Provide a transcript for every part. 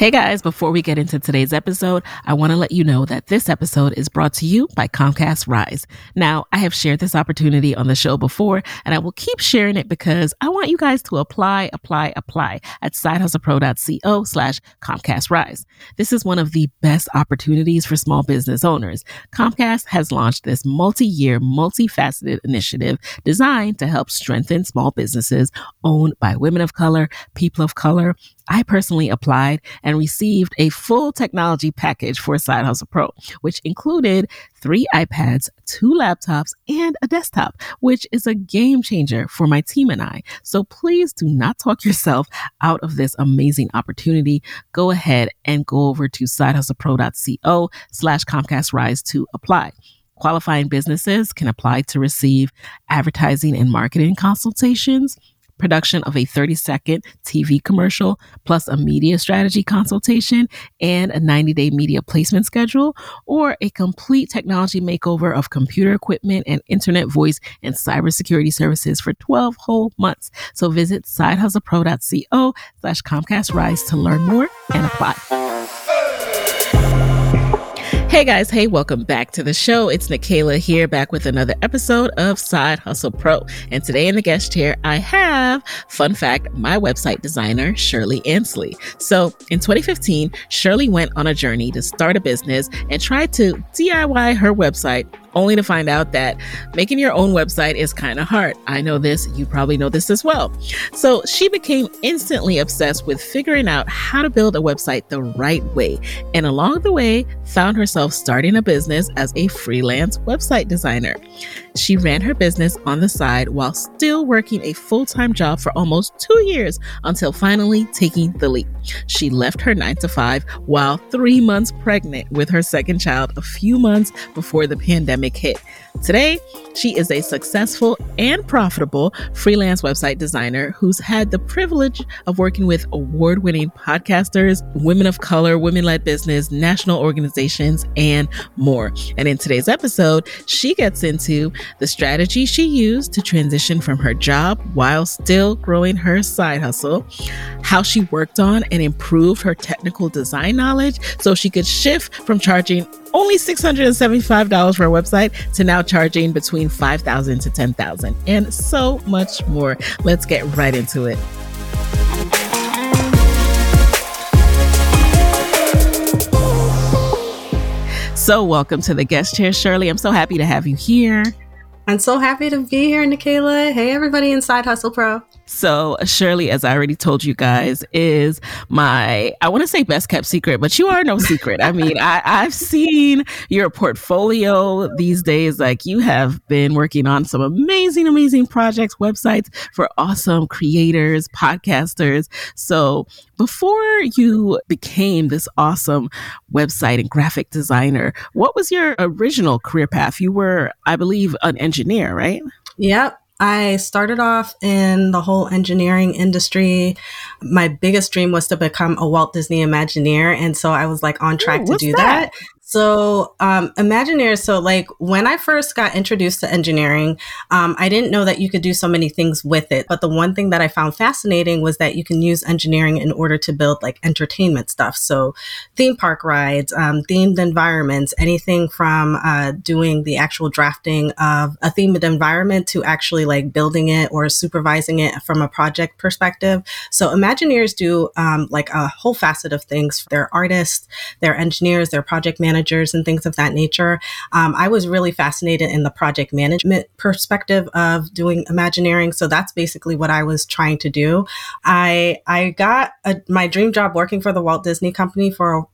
Hey guys, before we get into today's episode, I want to let you know that this episode is brought to you by Comcast Rise. Now, I have shared this opportunity on the show before, and I will keep sharing it because I want you guys to apply, apply, apply at sidehustlepro.co slash Comcast Rise. This is one of the best opportunities for small business owners. Comcast has launched this multi-year, multifaceted initiative designed to help strengthen small businesses owned by women of color, people of color, I personally applied and received a full technology package for Side Hustle Pro, which included three iPads, two laptops, and a desktop, which is a game changer for my team and I. So please do not talk yourself out of this amazing opportunity. Go ahead and go over to sidehustlepro.co slash Comcast Rise to apply. Qualifying businesses can apply to receive advertising and marketing consultations production of a 30 second TV commercial, plus a media strategy consultation and a 90 day media placement schedule, or a complete technology makeover of computer equipment and internet voice and cybersecurity services for 12 whole months. So visit sidehustlepro.co slash Comcast Rise to learn more and apply. Hey guys, hey, welcome back to the show. It's Nicaila here, back with another episode of Side Hustle Pro. And today in the guest chair, I have, fun fact, my website designer, Shirley Ansley. So in 2015, Shirley went on a journey to start a business and tried to DIY her website only to find out that making your own website is kind of hard. I know this, you probably know this as well. So she became instantly obsessed with figuring out how to build a website the right way. And along the way, found herself starting a business as a freelance website designer. She ran her business on the side while still working a full time job for almost two years until finally taking the leap. She left her nine to five while three months pregnant with her second child a few months before the pandemic hit. Today, she is a successful and profitable freelance website designer who's had the privilege of working with award winning podcasters, women of color, women led business, national organizations, and more. And in today's episode, she gets into the strategy she used to transition from her job while still growing her side hustle, how she worked on and improved her technical design knowledge so she could shift from charging only $675 for a website to now charging between 5000 to 10000 and so much more. Let's get right into it. So, welcome to the guest chair, Shirley. I'm so happy to have you here. I'm so happy to be here, Nicaila. Hey, everybody inside Hustle Pro. So, uh, Shirley, as I already told you guys, is my, I want to say best kept secret, but you are no secret. I mean, I, I've seen your portfolio these days. Like, you have been working on some amazing, amazing projects, websites for awesome creators, podcasters. So, before you became this awesome website and graphic designer, what was your original career path? You were, I believe, an engineer, right? Yep. I started off in the whole engineering industry. My biggest dream was to become a Walt Disney Imagineer. And so I was like on track Ooh, to do that? that. So, um, Imagineers, so like when I first got introduced to engineering, um, I didn't know that you could do so many things with it. But the one thing that I found fascinating was that you can use engineering in order to build like entertainment stuff. So, theme park rides, um, themed environments, anything from uh, doing the actual drafting of a themed environment to actually like building it or supervising it from a project perspective. So, Imagineers do um, like a whole facet of things. They're artists, they're engineers, they're project managers managers and things of that nature. Um, I was really fascinated in the project management perspective of doing Imagineering. So that's basically what I was trying to do. I I got a, my dream job working for the Walt Disney Company for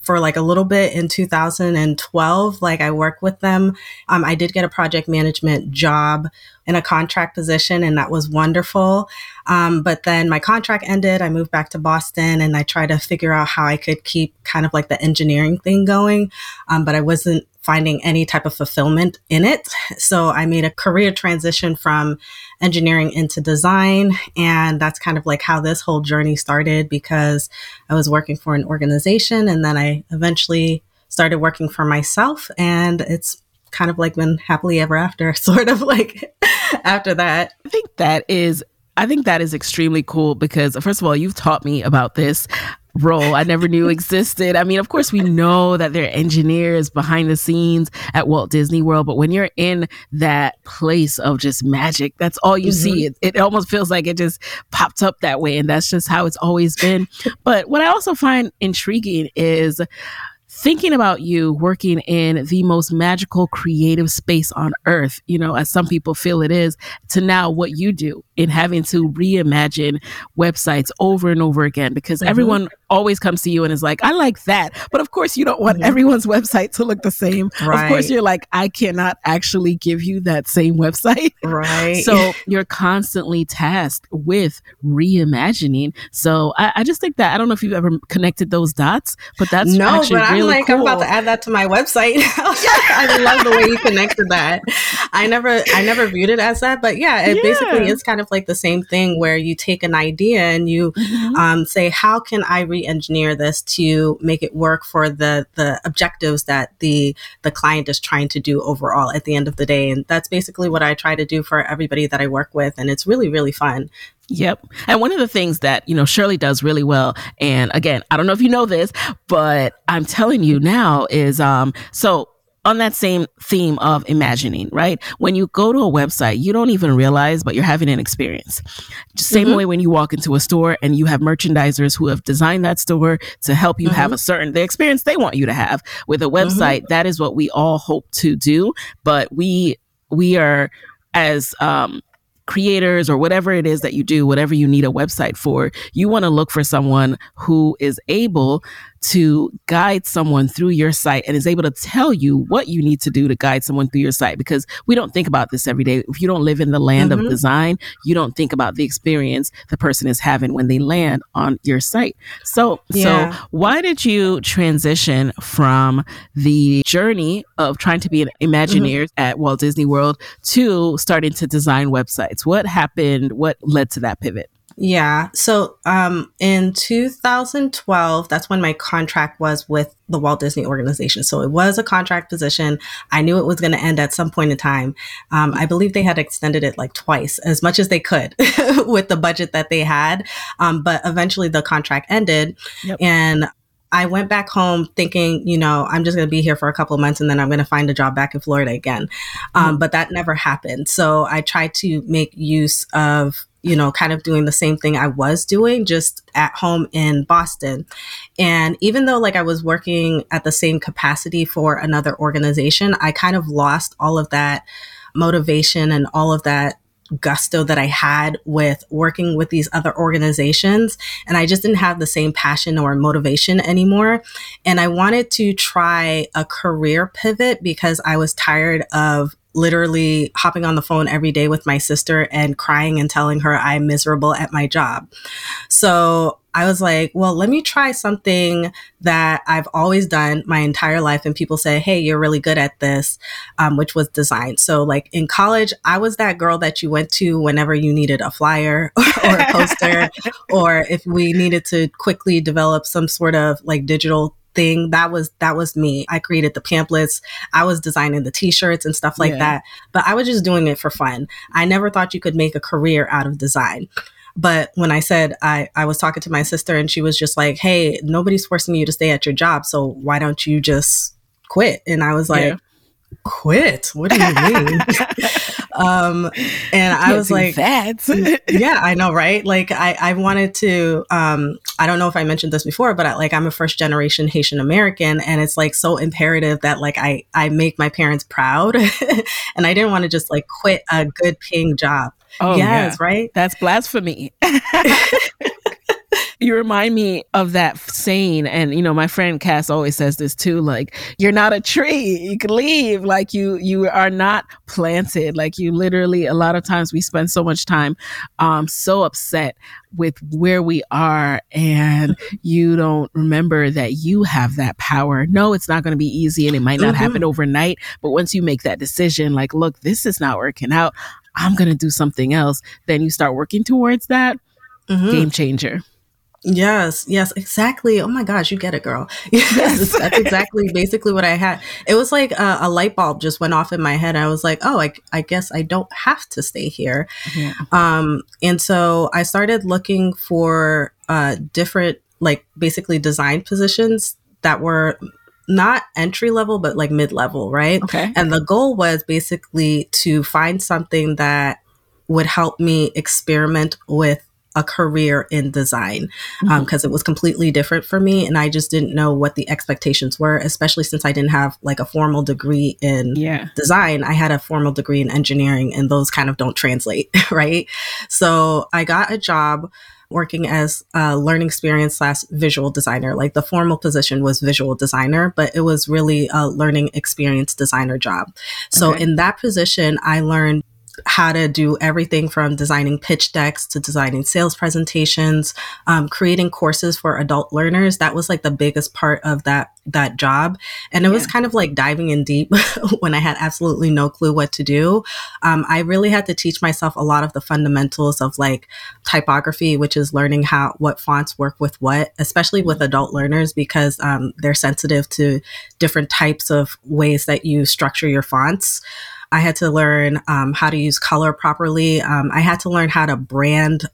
for like a little bit in 2012. Like I worked with them. Um, I did get a project management job in a contract position, and that was wonderful. Um, but then my contract ended. I moved back to Boston, and I tried to figure out how I could keep kind of like the engineering thing going. Um, but I wasn't finding any type of fulfillment in it. So I made a career transition from engineering into design. And that's kind of like how this whole journey started because I was working for an organization and then I eventually started working for myself. And it's kind of like been happily ever after, sort of like after that. I think that is I think that is extremely cool because, first of all, you've taught me about this role I never knew existed. I mean, of course, we know that there are engineers behind the scenes at Walt Disney World, but when you're in that place of just magic, that's all you mm-hmm. see. It, it almost feels like it just popped up that way. And that's just how it's always been. but what I also find intriguing is thinking about you working in the most magical creative space on earth, you know, as some people feel it is, to now what you do in having to reimagine websites over and over again because mm-hmm. everyone always comes to you and is like, I like that. But of course, you don't want mm-hmm. everyone's website to look the same. Right. Of course, you're like, I cannot actually give you that same website. Right. So you're constantly tasked with reimagining. So I, I, just think that I don't know if you've ever connected those dots, but that's no, but I'm really like, cool. I'm about to add that to my website. I love the way you connected that. I never, I never viewed it as that, but yeah, it yeah. basically is kind of like the same thing where you take an idea and you mm-hmm. um, say, how can I re engineer this to make it work for the the objectives that the the client is trying to do overall at the end of the day and that's basically what I try to do for everybody that I work with and it's really really fun Yep. And one of the things that, you know, Shirley does really well, and again, I don't know if you know this, but I'm telling you now is um so on that same theme of imagining, right? When you go to a website, you don't even realize, but you're having an experience. Same mm-hmm. way when you walk into a store and you have merchandisers who have designed that store to help you mm-hmm. have a certain the experience they want you to have with a mm-hmm. website. Mm-hmm. That is what we all hope to do, but we we are as um creators or whatever it is that you do, whatever you need a website for, you want to look for someone who is able to guide someone through your site and is able to tell you what you need to do to guide someone through your site because we don't think about this every day. If you don't live in the land mm-hmm. of design, you don't think about the experience the person is having when they land on your site. So, yeah. so why did you transition from the journey of trying to be an Imagineer mm-hmm. at Walt Disney World to starting to design websites? What happened? What led to that pivot? Yeah. So um, in 2012, that's when my contract was with the Walt Disney Organization. So it was a contract position. I knew it was going to end at some point in time. Um, I believe they had extended it like twice, as much as they could with the budget that they had. Um, but eventually the contract ended. Yep. And I went back home thinking, you know, I'm just going to be here for a couple of months and then I'm going to find a job back in Florida again. Um, mm-hmm. But that never happened. So I tried to make use of you know, kind of doing the same thing I was doing just at home in Boston. And even though like I was working at the same capacity for another organization, I kind of lost all of that motivation and all of that gusto that I had with working with these other organizations. And I just didn't have the same passion or motivation anymore. And I wanted to try a career pivot because I was tired of literally hopping on the phone every day with my sister and crying and telling her I'm miserable at my job. So I was like, well, let me try something that I've always done my entire life. And people say, hey, you're really good at this, um, which was design. So, like in college, I was that girl that you went to whenever you needed a flyer or a poster, or if we needed to quickly develop some sort of like digital thing. That was that was me. I created the pamphlets. I was designing the t-shirts and stuff like yeah. that. But i was just doing it for fun. I never thought you could make a career out of design. But when I said I, I was talking to my sister and she was just like, Hey, nobody's forcing you to stay at your job. So why don't you just quit? And I was like, yeah quit? What do you mean um and i was like that. Yeah i know right? Like i i wanted to um i don't know if i mentioned this before but I, like i'm a first generation haitian american and it's like so imperative that like i i make my parents proud. And i didn't want to just like quit a good paying job. Oh yes yeah. right? That's blasphemy you remind me of that saying, and you know, my friend Cass always says this too, like, you're not a tree. You can leave. Like you you are not planted. Like you literally a lot of times we spend so much time um so upset with where we are and you don't remember that you have that power. No, it's not going to be easy and it might not mm-hmm. happen overnight, but once you make that decision like, look, this is not working out. I'm going to do something else. Then you start working towards that. Mm-hmm. Game changer. Yes, yes, exactly. Oh my gosh, you get it, girl. Yes, that's exactly basically what I had. It was like a, a, light bulb just went off in my head. I was like, oh, I, I guess I don't have to stay here. Yeah. Um, and so I started looking for uh, different, like basically design positions that were not entry level, but like mid level, right? Okay. And the goal was basically to find something that would help me experiment with a career in design because um, mm-hmm. it was completely different for me and i just didn't know what the expectations were especially since i didn't have like a formal degree in yeah. design i had a formal degree in engineering and those kind of don't translate right so i got a job working as a learning experience slash visual designer. Like the formal position was visual designer, but it was really a learning experience designer job. So okay. in that position, I learned how to do everything from designing pitch decks to designing sales presentations, um, creating courses for adult learners. That was like the biggest part of that that job, and it yeah. was kind of like diving in deep when I had absolutely no clue what to do. Um, I really had to teach myself a lot of the fundamentals of like typography, which is learning how what fonts work with what, especially with adult learners because um, they're sensitive to different types of ways that you structure your fonts. I had to learn um, how to use color properly. Um, I had to learn how to brand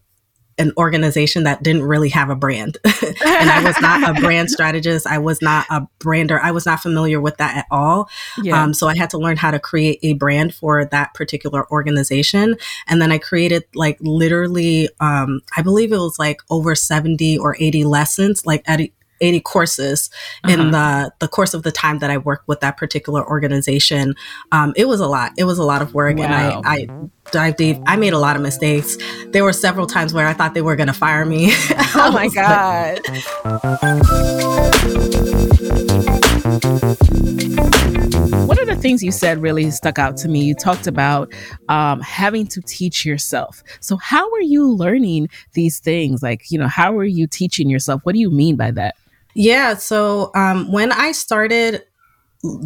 an organization that didn't really have a brand. and I was not a brand strategist. I was not a brander. I was not familiar with that at all. Yeah. Um, so I had to learn how to create a brand for that particular organization. And then I created like literally, um, I believe it was like over 70 or 80 lessons, like at 80 courses uh-huh. in the the course of the time that I worked with that particular organization. Um, it was a lot. It was a lot of work, wow. and I, I dived deep. I made a lot of mistakes. There were several times where I thought they were going to fire me. oh my god. One of the things you said really stuck out to me. You talked about um, having to teach yourself. So, how are you learning these things? Like, you know, how are you teaching yourself? What do you mean by that? Yeah. So um, when I started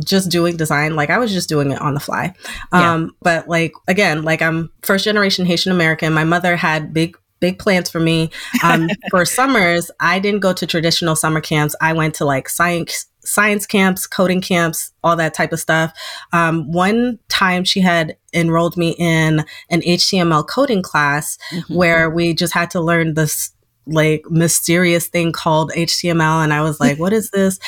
just doing design, like I was just doing it on the fly. Um, yeah. But like, again, like I'm first generation Haitian American. My mother had big big plans for me. Um, for summers, I didn't go to traditional summer camps. I went to like science science camps, coding camps, all that type of stuff. Um, one time she had enrolled me in an HTML coding class mm-hmm. where we just had to learn this like mysterious thing called HTML. And I was like, what is this?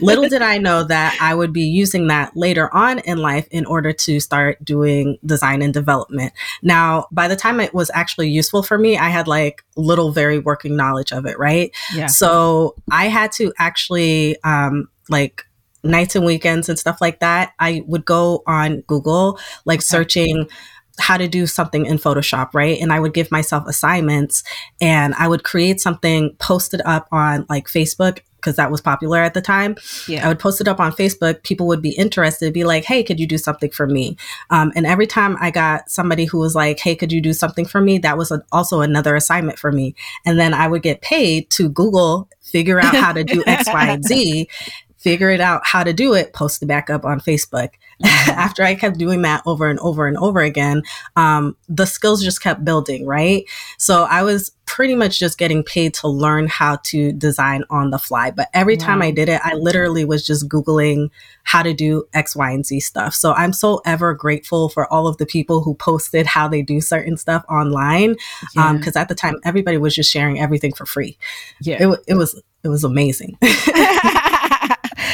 Little did I know that I would be using that later on in life in order to start doing design and development. Now, by the time it was actually useful for me, I had like little, very working knowledge of it, right? Yeah. So I had to actually, um, like, nights and weekends and stuff like that, I would go on Google, like searching how to do something in Photoshop, right? And I would give myself assignments and I would create something, post it up on like Facebook because that was popular at the time. Yeah. I would post it up on Facebook. People would be interested, be like, hey, could you do something for me? Um, and every time I got somebody who was like, hey, could you do something for me? That was a, also another assignment for me. And then I would get paid to Google, figure out how to do X, Y, and Z figure it out how to do it, post it back up on Facebook. After I kept doing that over and over and over again, um, the skills just kept building, right? So I was pretty much just getting paid to learn how to design on the fly. But every wow. time I did it, I literally was just Googling how to do X, Y, and Z stuff. So I'm so ever grateful for all of the people who posted how they do certain stuff online. Yeah. Um, cause at the time, everybody was just sharing everything for free. Yeah. It, it was, it was amazing.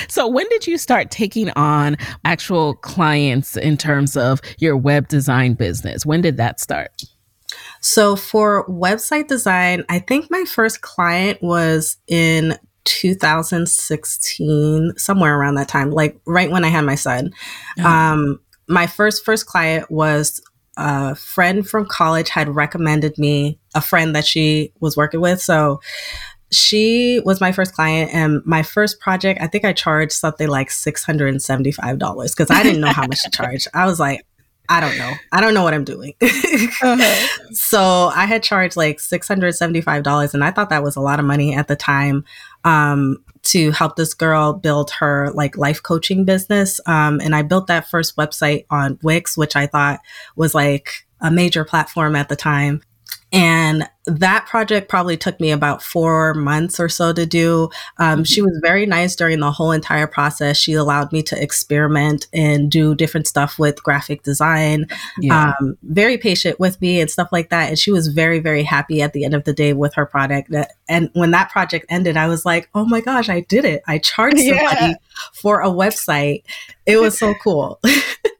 So, when did you start taking on actual clients in terms of your web design business? When did that start? So, for website design, I think my first client was in 2016, somewhere around that time, like right when I had my son. Um, my first first client was a friend from college had recommended me a friend that she was working with. So she was my first client and my first project i think i charged something like $675 because i didn't know how much to charge i was like I don't know. I don't know what I'm doing. uh-huh. So I had charged like $675 and I thought that was a lot of money at the time um, to help this girl build her like life coaching business. Um, and I built that first website on Wix, which I thought was like a major platform at the time. And that project probably took me about four months or so to do. Um, she was very nice during the whole entire process. She allowed me to experiment and do different stuff with graphic design, yeah. um, very patient with me and stuff like that. And she was very, very happy at the end of the day with her product. And when that project ended, I was like, oh my gosh, I did it. I charged somebody yeah. for a website. It was so cool.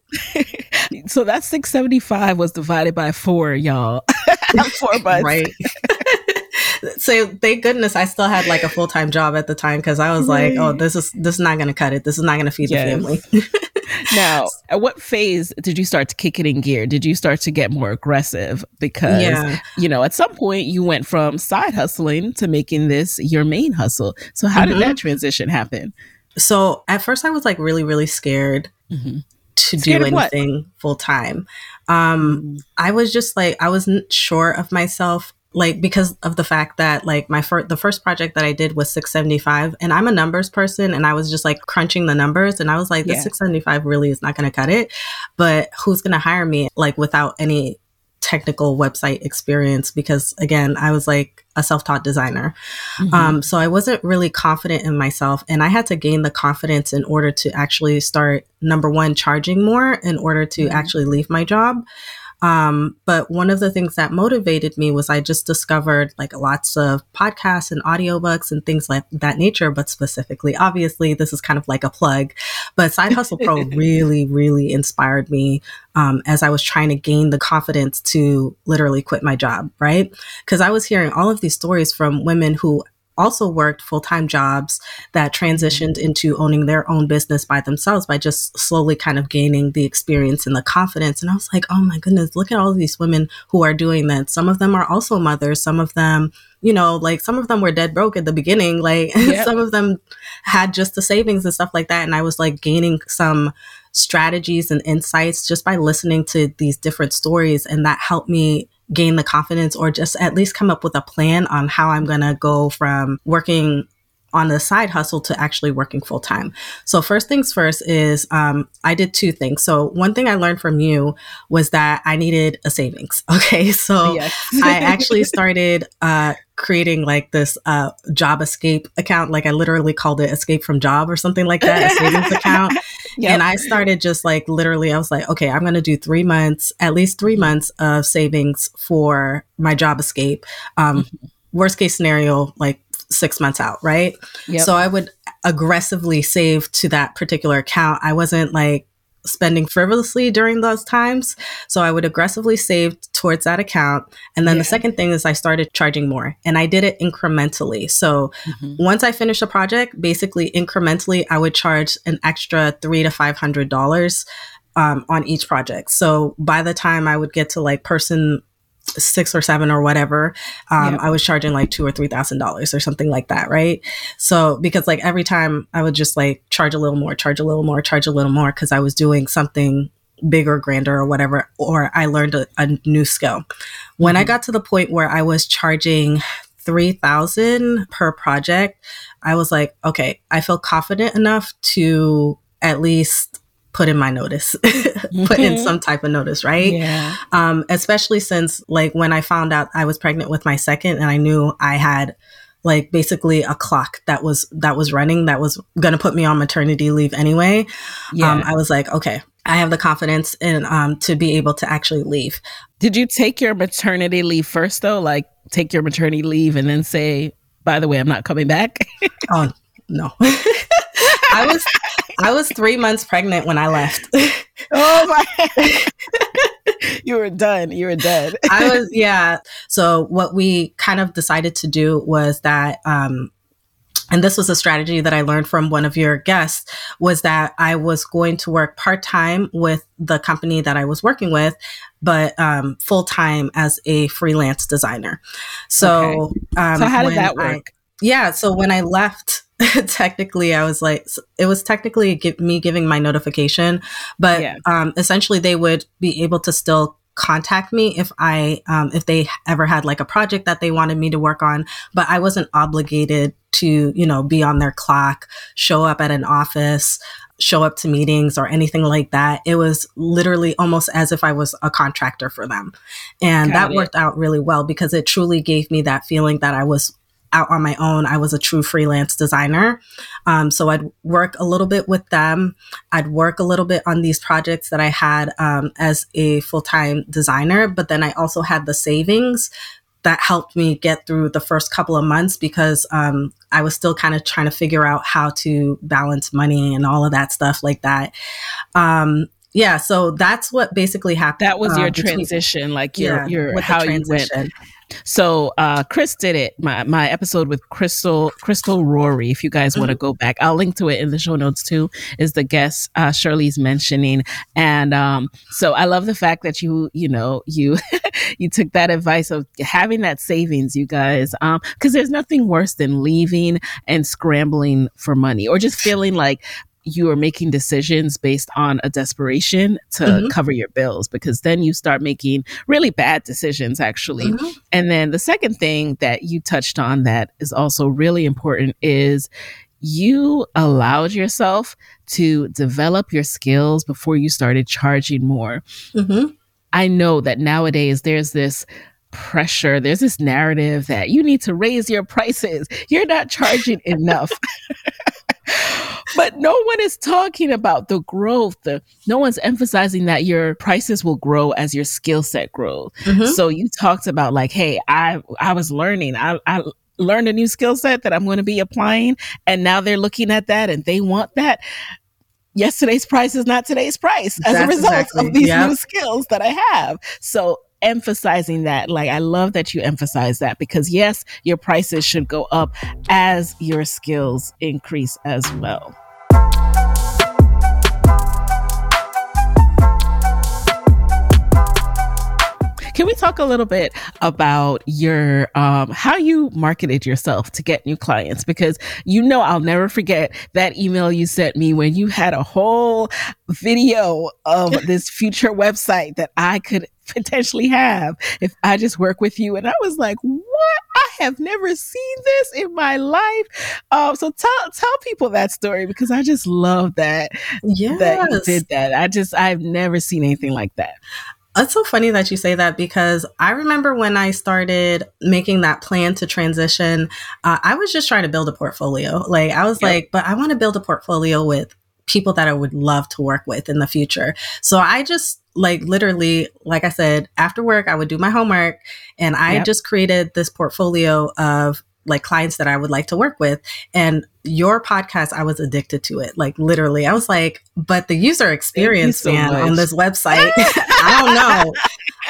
so that 675 was divided by four, y'all. four months. Right. so thank goodness I still had like a full time job at the time because I was right. like, oh, this is this is not gonna cut it. This is not gonna feed yes. the family. now, at what phase did you start to kick it in gear? Did you start to get more aggressive? Because yeah. you know, at some point you went from side hustling to making this your main hustle. So how mm-hmm. did that transition happen? So at first I was like really, really scared. Mm-hmm to Scared do anything full time. Um. I was just like, I wasn't sure of myself, like because of the fact that like my first, the first project that I did was 675, and I'm a numbers person, and I was just like crunching the numbers, and I was like, the yeah. 675 really is not going to cut it, but who's going to hire me like without any technical website experience because again i was like a self-taught designer mm-hmm. um, so i wasn't really confident in myself and i had to gain the confidence in order to actually start number one charging more in order to mm-hmm. actually leave my job um, but one of the things that motivated me was I just discovered like lots of podcasts and audiobooks and things like that nature, but specifically, obviously, this is kind of like a plug. But Side Hustle Pro really, really inspired me um, as I was trying to gain the confidence to literally quit my job, right? Because I was hearing all of these stories from women who also worked full time jobs that transitioned mm-hmm. into owning their own business by themselves by just slowly kind of gaining the experience and the confidence. And I was like, oh my goodness, look at all these women who are doing that. Some of them are also mothers, some of them you know, like some of them were dead broke at the beginning. Like yep. some of them had just the savings and stuff like that. And I was like gaining some strategies and insights just by listening to these different stories. And that helped me gain the confidence or just at least come up with a plan on how I'm going to go from working on the side hustle to actually working full time. So first things first is um, I did two things. So one thing I learned from you was that I needed a savings. Okay, so yes. I actually started uh, creating like this uh, job escape account. Like I literally called it escape from job or something like that, a savings account. Yep. And I started just like literally, I was like, okay, I'm going to do three months, at least three months of savings for my job escape. Um, mm-hmm. Worst case scenario, like six months out, right? Yep. So I would aggressively save to that particular account. I wasn't like spending frivolously during those times. So I would aggressively save towards that account. And then yeah. the second thing is I started charging more and I did it incrementally. So mm-hmm. once I finished a project, basically incrementally, I would charge an extra three to five hundred dollars um, on each project. So by the time I would get to like person six or seven or whatever, um, I was charging like two or three thousand dollars or something like that, right? So because like every time I would just like charge a little more, charge a little more, charge a little more because I was doing something bigger, grander, or whatever, or I learned a, a new skill. When mm-hmm. I got to the point where I was charging three thousand per project, I was like, okay, I feel confident enough to at least put in my notice, put in some type of notice, right? Yeah. Um, especially since like when I found out I was pregnant with my second and I knew I had like basically a clock that was that was running that was going to put me on maternity leave anyway. Yeah. Um, I was like, okay, I have the confidence in um, to be able to actually leave. Did you take your maternity leave first though? Like take your maternity leave and then say, by the way, I'm not coming back? oh, no. I was I was three months pregnant when I left. oh my! you were done. You were dead. I was, yeah. So what we kind of decided to do was that, um, and this was a strategy that I learned from one of your guests, was that I was going to work part time with the company that I was working with, but um, full time as a freelance designer. So, okay. um, so how did that work? yeah. So when I left, technically I was like, it was technically give, me giving my notification, but yeah. um, essentially they would be able to still contact me if I um, if they ever had like a project that they wanted me to work on, but I wasn't obligated to you know be on their clock, show up at an office, show up to meetings or anything like that. It was literally almost as if I was a contractor for them, and Got that it. worked out really well because it truly gave me that feeling that I was out on my own. I was a true freelance designer. Um, so I'd work a little bit with them. I'd work a little bit on these projects that I had um, as a full time designer, but then I also had the savings that helped me get through the first couple of months because um, I was still kind of trying to figure out how to balance money and all of that stuff like that. Um, yeah, so that's what basically happened. That was your uh, between, transition, like your yeah, your how you went so uh, Chris did it. My my episode with Crystal Crystal Rory. If you guys mm-hmm. want to go back, I'll link to it in the show notes too. Is the guest uh, Shirley's mentioning, and um, so I love the fact that you you know you you took that advice of having that savings, you guys, because um, there's nothing worse than leaving and scrambling for money or just feeling like you are making decisions based on a desperation to mm-hmm. cover your bills because then you start making really bad decisions actually. Mm-hmm. And then the second thing that you touched on that is also really important is you allowed yourself to develop your skills before you started charging more. Mm-hmm. I know that nowadays there's this pressure, there's this narrative that you need to raise your prices. You're not charging enough. but no one is talking about the growth. The, no one's emphasizing that your prices will grow as your skill set grows. Mm-hmm. So you talked about like, hey, I I was learning. I, I learned a new skill set that I'm going to be applying, and now they're looking at that and they want that. Yesterday's price is not today's price as That's a result exactly. of these yep. new skills that I have. So emphasizing that. Like, I love that you emphasize that because, yes, your prices should go up as your skills increase as well. Can we talk a little bit about your um, how you marketed yourself to get new clients? Because you know I'll never forget that email you sent me when you had a whole video of this future website that I could potentially have if I just work with you. And I was like, what? I have never seen this in my life. Um, so tell tell people that story because I just love that. Yeah, that you did that. I just I've never seen anything like that. It's so funny that you say that because I remember when I started making that plan to transition, uh, I was just trying to build a portfolio. Like, I was yep. like, but I want to build a portfolio with people that I would love to work with in the future. So I just like literally, like I said, after work, I would do my homework and I yep. just created this portfolio of like clients that I would like to work with. And your podcast, I was addicted to it. Like literally, I was like, but the user experience, so man, much. on this website, I don't know.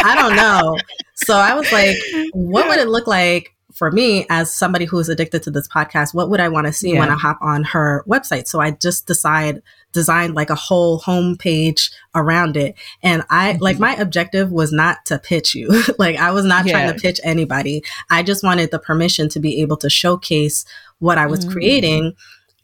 I don't know. So I was like, what would it look like for me as somebody who's addicted to this podcast? What would I want to see yeah. when I hop on her website? So I just decide designed like a whole home page around it. And I mm-hmm. like my objective was not to pitch you. like I was not yeah. trying to pitch anybody. I just wanted the permission to be able to showcase what I was mm-hmm. creating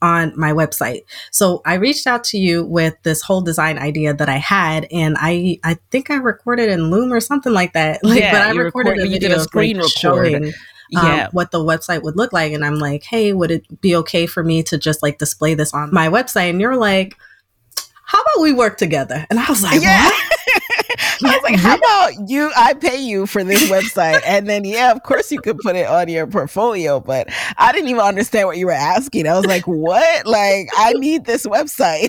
on my website. So I reached out to you with this whole design idea that I had and I I think I recorded in Loom or something like that. Like yeah, but I recorded record, a video a screen like, showing um, yeah. what the website would look like. And I'm like, hey, would it be okay for me to just like display this on my website? And you're like, how about we work together? And I was like, yeah. I was like, how about you? I pay you for this website. And then, yeah, of course you could put it on your portfolio, but I didn't even understand what you were asking. I was like, what? Like, I need this website.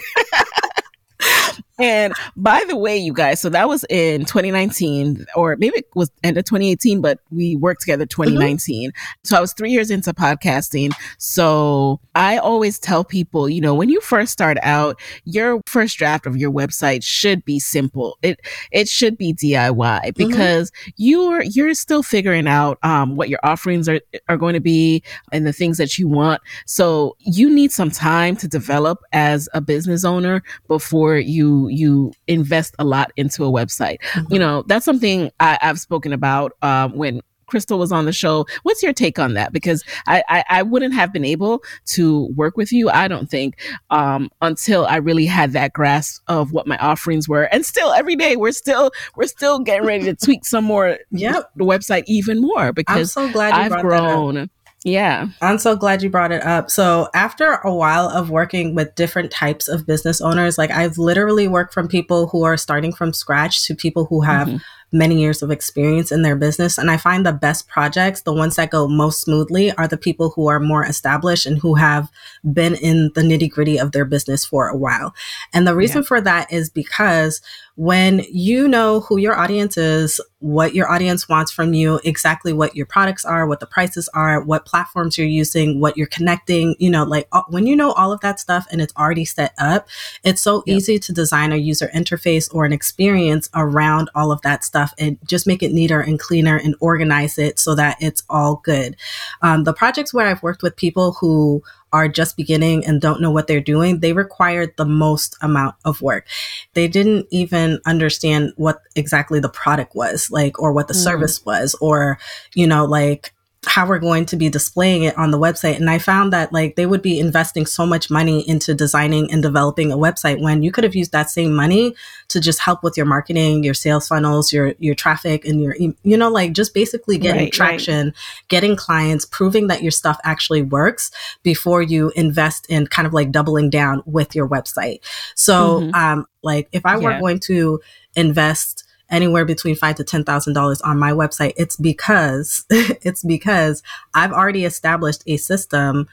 And by the way, you guys, so that was in 2019, or maybe it was end of 2018, but we worked together 2019. Mm-hmm. So I was three years into podcasting. So I always tell people, you know, when you first start out, your first draft of your website should be simple. It it should be DIY mm-hmm. because mm-hmm. you're you're still figuring out um, what your offerings are are going to be and the things that you want. So you need some time to develop as a business owner before you you invest a lot into a website. Mm-hmm. You know, that's something I, have spoken about um, when Crystal was on the show. What's your take on that? Because I, I, I wouldn't have been able to work with you, I don't think, um, until I really had that grasp of what my offerings were. And still every day we're still we're still getting ready to tweak some more yep. the website even more because I'm so glad I've grown. Yeah. I'm so glad you brought it up. So, after a while of working with different types of business owners, like I've literally worked from people who are starting from scratch to people who have mm-hmm many years of experience in their business. And I find the best projects, the ones that go most smoothly, are the people who are more established and who have been in the nitty gritty of their business for a while. And the reason yeah. for that is because when you know who your audience is, what your audience wants from you, exactly what your products are, what the prices are, what platforms you're using, what you're connecting, you know, like uh, when you know all of that stuff and it's already set up, it's so yep. easy to design a user interface or an experience around all of that stuff and just make it neater and cleaner and organize it so that it's all good. Um, the projects where I've worked with people who are just beginning and don't know what they're doing, they required the most amount of work. They didn't even understand what exactly the product was, like, or what the mm. service was, or, you know, like, how we're going to be displaying it on the website. And I found that like they would be investing so much money into designing and developing a website when you could have used that same money to just help with your marketing, your sales funnels, your your traffic and your you know like just basically getting right, traction, right. getting clients, proving that your stuff actually works before you invest in kind of like doubling down with your website. So mm-hmm. um like if I yeah. were going to invest anywhere between five to ten thousand dollars on my website, it's because it's because I've already established a system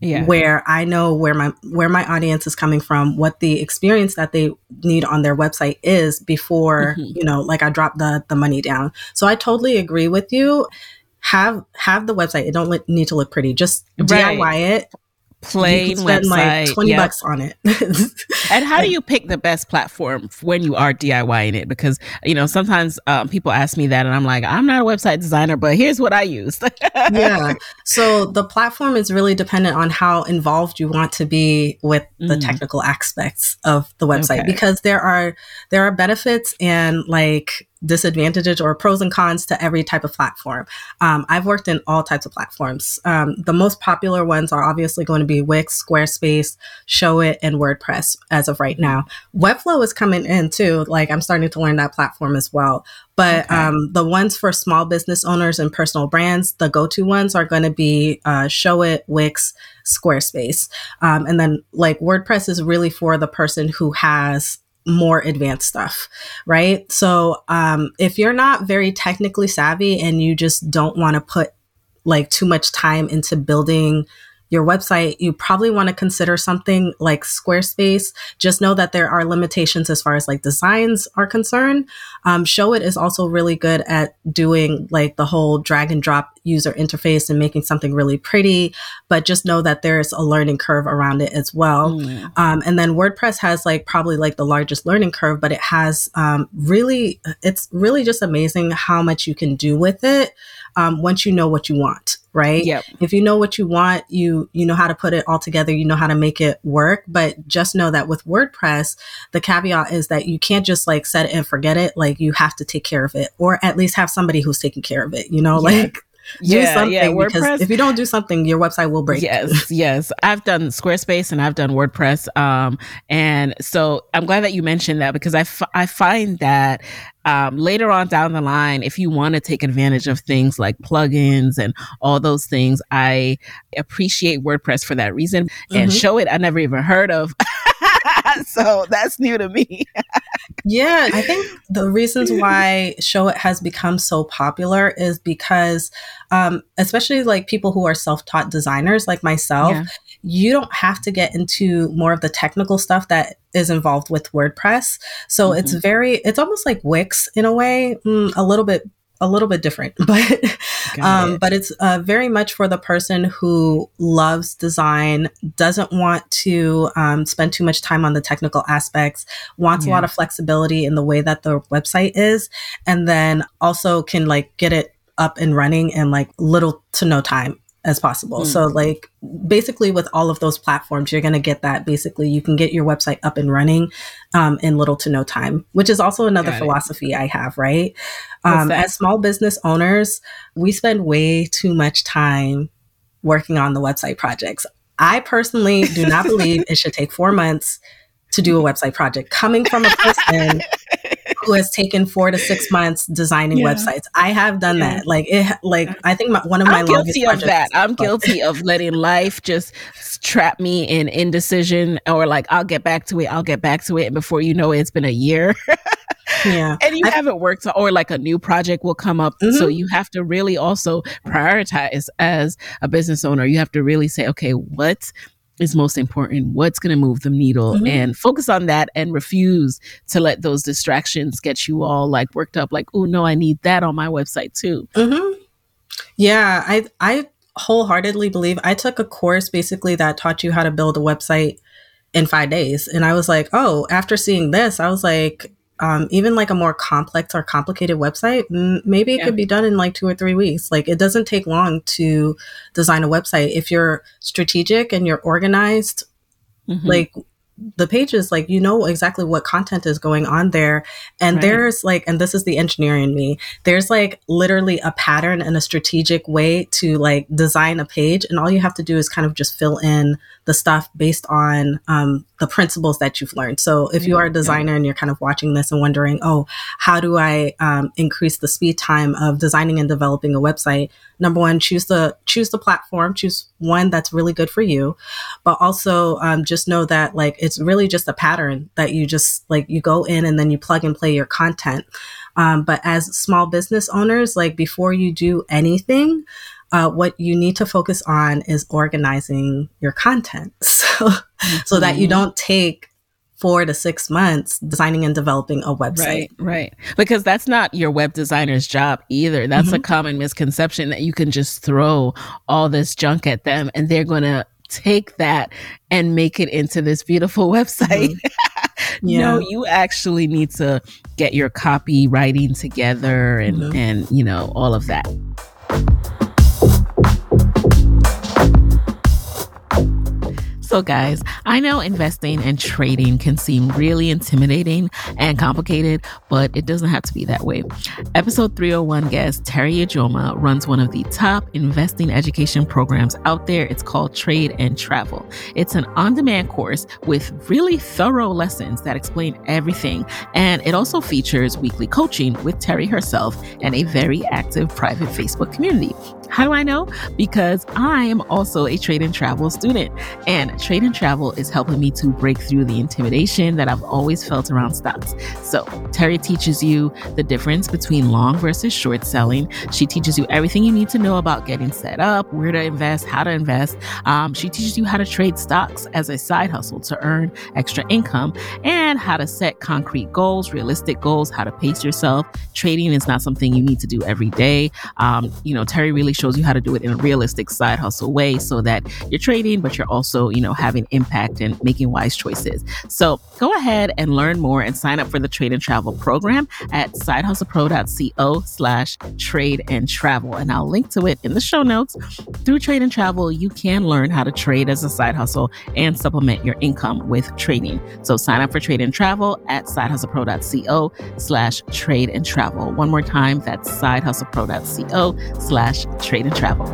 yeah. where I know where my where my audience is coming from, what the experience that they need on their website is before mm-hmm. you know, like I drop the the money down. So I totally agree with you. Have have the website. It don't need to look pretty. Just right. DIY it plain spend website. like 20 yep. bucks on it. and how do you pick the best platform when you are DIYing it? Because, you know, sometimes um, people ask me that and I'm like, I'm not a website designer, but here's what I use. yeah. So the platform is really dependent on how involved you want to be with the mm. technical aspects of the website okay. because there are there are benefits and like disadvantages or pros and cons to every type of platform. Um, I've worked in all types of platforms. Um, the most popular ones are obviously going to be Wix, Squarespace, Showit, and WordPress as of right now. Webflow is coming in too. Like I'm starting to learn that platform as well. But okay. um, the ones for small business owners and personal brands, the go-to ones are going to be uh, Showit, Wix, Squarespace, um, and then like WordPress is really for the person who has more advanced stuff, right? So um, if you're not very technically savvy and you just don't want to put like too much time into building your website, you probably want to consider something like Squarespace. Just know that there are limitations as far as like designs are concerned. Um, Showit is also really good at doing like the whole drag and drop user interface and making something really pretty, but just know that there's a learning curve around it as well. Mm. Um, and then WordPress has like probably like the largest learning curve, but it has um, really, it's really just amazing how much you can do with it um, once you know what you want right yep. if you know what you want you you know how to put it all together you know how to make it work but just know that with wordpress the caveat is that you can't just like set it and forget it like you have to take care of it or at least have somebody who's taking care of it you know yeah. like do yeah, something yeah. because if you don't do something, your website will break. Yes, yes. I've done Squarespace and I've done WordPress. Um, and so I'm glad that you mentioned that because I, f- I find that um, later on down the line, if you want to take advantage of things like plugins and all those things, I appreciate WordPress for that reason. Mm-hmm. And Showit, I never even heard of. so that's new to me. yeah, I think the reasons why Showit has become so popular is because, um, especially like people who are self taught designers like myself, yeah. you don't have to get into more of the technical stuff that is involved with WordPress. So mm-hmm. it's very, it's almost like Wix in a way, mm, a little bit a little bit different, but um, it. but it's uh, very much for the person who loves design, doesn't want to um, spend too much time on the technical aspects, wants yeah. a lot of flexibility in the way that the website is, and then also can like get it up and running in like little to no time as possible. Mm. So like basically with all of those platforms, you're going to get that basically you can get your website up and running um, in little to no time, which is also another Got philosophy it. I have, right? Um, as small business owners, we spend way too much time working on the website projects. I personally do not believe it should take four months to do a website project coming from a person who has taken four to six months designing yeah. websites. I have done yeah. that. Like it, like I think my, one of my I'm guilty of that. I'm guilty of letting life just trap me in indecision or like I'll get back to it. I'll get back to it, and before you know it, it's been a year. yeah, and you I, haven't worked, or like a new project will come up. Mm-hmm. So you have to really also prioritize as a business owner. You have to really say, okay, what is most important, what's going to move the needle, mm-hmm. and focus on that and refuse to let those distractions get you all like worked up, like, oh, no, I need that on my website too. Mm-hmm. Yeah, I, I wholeheartedly believe I took a course basically that taught you how to build a website in five days. And I was like, oh, after seeing this, I was like, um, even like a more complex or complicated website, maybe it yeah. could be done in like two or three weeks. Like it doesn't take long to design a website. If you're strategic and you're organized, mm-hmm. like the pages like you know exactly what content is going on there and right. there's like and this is the engineer in me there's like literally a pattern and a strategic way to like design a page and all you have to do is kind of just fill in the stuff based on um, the principles that you've learned. So if you are a designer and you're kind of watching this and wondering oh how do i um, increase the speed time of designing and developing a website? Number one choose the choose the platform. Choose one that's really good for you. But also um, just know that like it's really just a pattern that you just like you go in and then you plug and play your content. Um, but as small business owners like before you do anything uh, what you need to focus on is organizing your content so mm-hmm. so that you mm-hmm. don't take four to six months designing and developing a website. Right, right. Because that's not your web designer's job either. That's mm-hmm. a common misconception that you can just throw all this junk at them and they're going to take that and make it into this beautiful website. Mm-hmm. yeah. No, you actually need to get your copywriting together and mm-hmm. and you know all of that. So, guys, I know investing and trading can seem really intimidating and complicated, but it doesn't have to be that way. Episode 301 guest Teri Ijeoma runs one of the top investing education programs out there. It's called Trade and Travel. It's an on demand course with really thorough lessons that explain everything. And it also features weekly coaching with Terry herself and a very active private Facebook community. How do I know? Because I am also a trade and travel student, and trade and travel is helping me to break through the intimidation that I've always felt around stocks. So, Teri teaches you the difference between long versus short selling. She teaches you everything you need to know about getting set up, where to invest, how to invest. Um, she teaches you how to trade stocks as a side hustle to earn extra income and how to set concrete goals, realistic goals, how to pace yourself. Trading is not something you need to do every day. Um, you know, Teri really shows you how to do it in a realistic side hustle way so that you're trading, but you're also, you know, having impact and making wise choices. So go ahead and learn more and sign up for the trade and travel program at sidehustlepro.co slash trade and travel. And I'll link to it in the show notes. Through trade and travel, you can learn how to trade as a side hustle and supplement your income with trading. So sign up for trade and travel at sidehustlepro.co slash trade and travel. One more time, that's sidehustlepro.co slash trade and travel.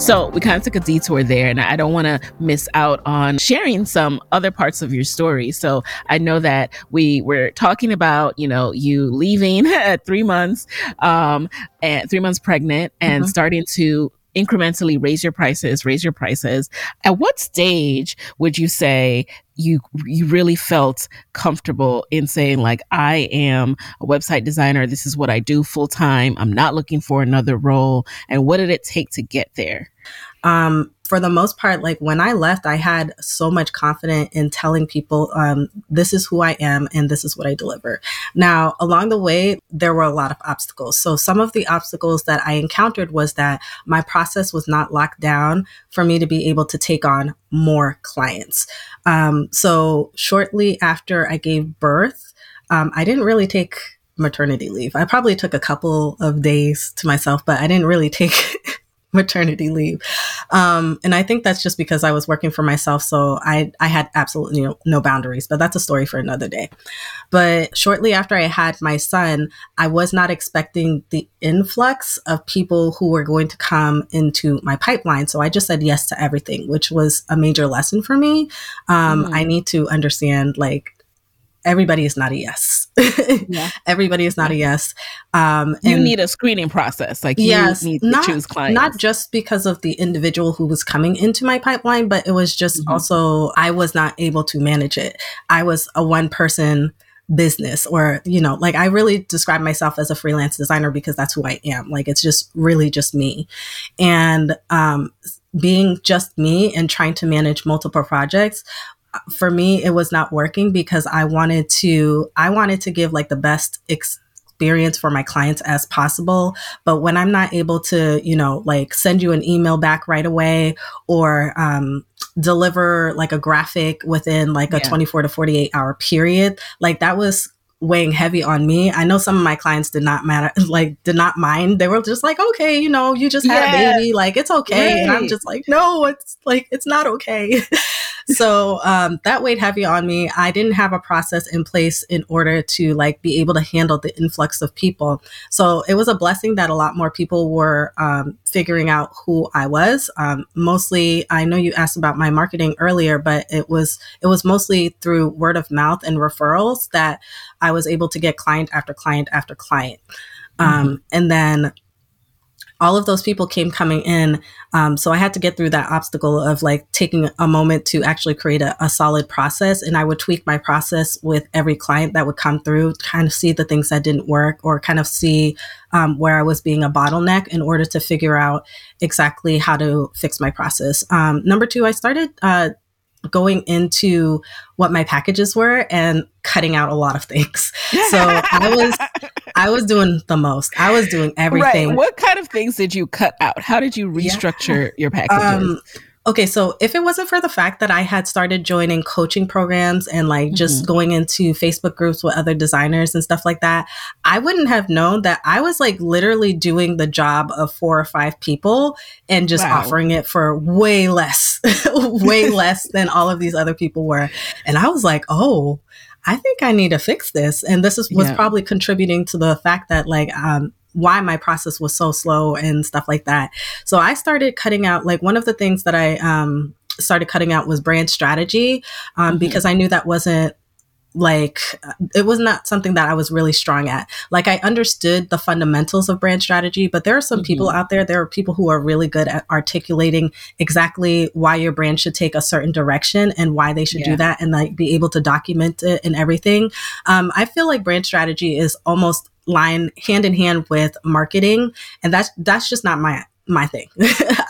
So we kind of took a detour there, and I don't want to miss out on sharing some other parts of your story. So I know that we were talking about, you know, you leaving at three months, um, and three months pregnant, and mm-hmm. starting to incrementally raise your prices, raise your prices. At what stage would you say you you really felt comfortable in saying like I am a website designer, this is what I do full time. I'm not looking for another role. And what did it take to get there? Um for the most part, like when I left, I had so much confidence in telling people, um, this is who I am and this is what I deliver. Now, along the way, there were a lot of obstacles. So some of the obstacles that I encountered was that my process was not locked down for me to be able to take on more clients. Um, so shortly after I gave birth, um, I didn't really take maternity leave. I probably took a couple of days to myself, but I didn't really take maternity leave. Um, and I think that's just because I was working for myself. So I, I had absolutely no, no, boundaries, but that's a story for another day. But shortly after I had my son, I was not expecting the influx of people who were going to come into my pipeline. So I just said yes to everything, which was a major lesson for me. Um, mm. I need to understand like everybody is not a yes. yeah. Everybody is not a yes. Um, you need a screening process. Like yes, you need not, to choose clients. Not just because of the individual who was coming into my pipeline, but it was just mm-hmm. also I was not able to manage it. I was a one person business or you know like i really describe myself as a freelance designer because that's who i am like it's just really just me and um being just me and trying to manage multiple projects for me it was not working because i wanted to i wanted to give like the best experience for my clients as possible but when i'm not able to you know like send you an email back right away or um, deliver like a graphic within like a yeah. 24 to 48 hour period like that was weighing heavy on me. I know some of my clients did not matter, like did not mind. They were just like, okay, you know, you just had yeah. a baby, like it's okay. Right. And I'm just like, no, it's like it's not okay. so um, that weighed heavy on me. I didn't have a process in place in order to like be able to handle the influx of people. So it was a blessing that a lot more people were um, figuring out who I was. Um, mostly, I know you asked about my marketing earlier, but it was it was mostly through word of mouth and referrals that I was able to get client after client after client. Mm-hmm. Um, and then all of those people came coming in. Um, so I had to get through that obstacle of like taking a moment to actually create a, a, solid process. And I would tweak my process with every client that would come through, kind of see the things that didn't work or kind of see um, where I was being a bottleneck in order to figure out exactly how to fix my process. Um, number two, I started uh, going into what my packages were and cutting out a lot of things. So I was I was doing the most. I was doing everything. Right. What kind of things did you cut out? How did you restructure yeah. your packages? Um, Okay, so if it wasn't for the fact that I had started joining coaching programs and like mm-hmm. just going into Facebook groups with other designers and stuff like that, I wouldn't have known that I was like literally doing the job of four or five people and just wow. offering it for way less, way less than all of these other people were. And I was like, oh, I think I need to fix this. And this is, was yeah. probably contributing to the fact that like, um, why my process was so slow and stuff like that. So I started cutting out like one of the things that I um, started cutting out was brand strategy um, mm-hmm. because I knew that wasn't like it was not something that I was really strong at. Like I understood the fundamentals of brand strategy, but there are some mm-hmm. people out there, there are people who are really good at articulating exactly why your brand should take a certain direction and why they should yeah. do that and like be able to document it and everything. Um, I feel like brand strategy is almost line hand in hand with marketing and that's that's just not my my thing.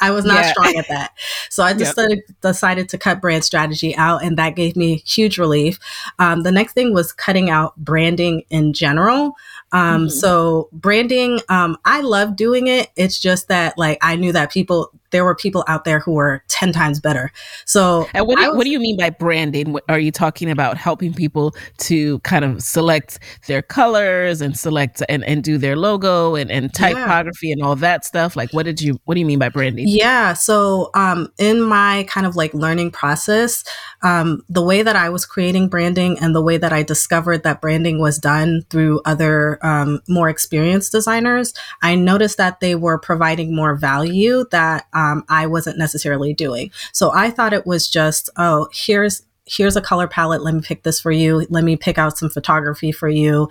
I was not yeah. strong at that. So I just yep. decided to cut brand strategy out, and that gave me huge relief. Um, the next thing was cutting out branding in general. Um, mm-hmm. So branding, um, I love doing it. It's just that like I knew that people there were people out there who were 10 times better. So, and what do, was, what do you mean by branding? Are you talking about helping people to kind of select their colors and select and, and do their logo and, and typography yeah. and all that stuff? Like, what did you, what do you mean by branding? Yeah. So, um, in my kind of like learning process, um, the way that I was creating branding and the way that I discovered that branding was done through other um, more experienced designers, I noticed that they were providing more value that um, I wasn't necessarily doing. So I thought it was just, oh, here's here's a color palette. Let me pick this for you. Let me pick out some photography for you.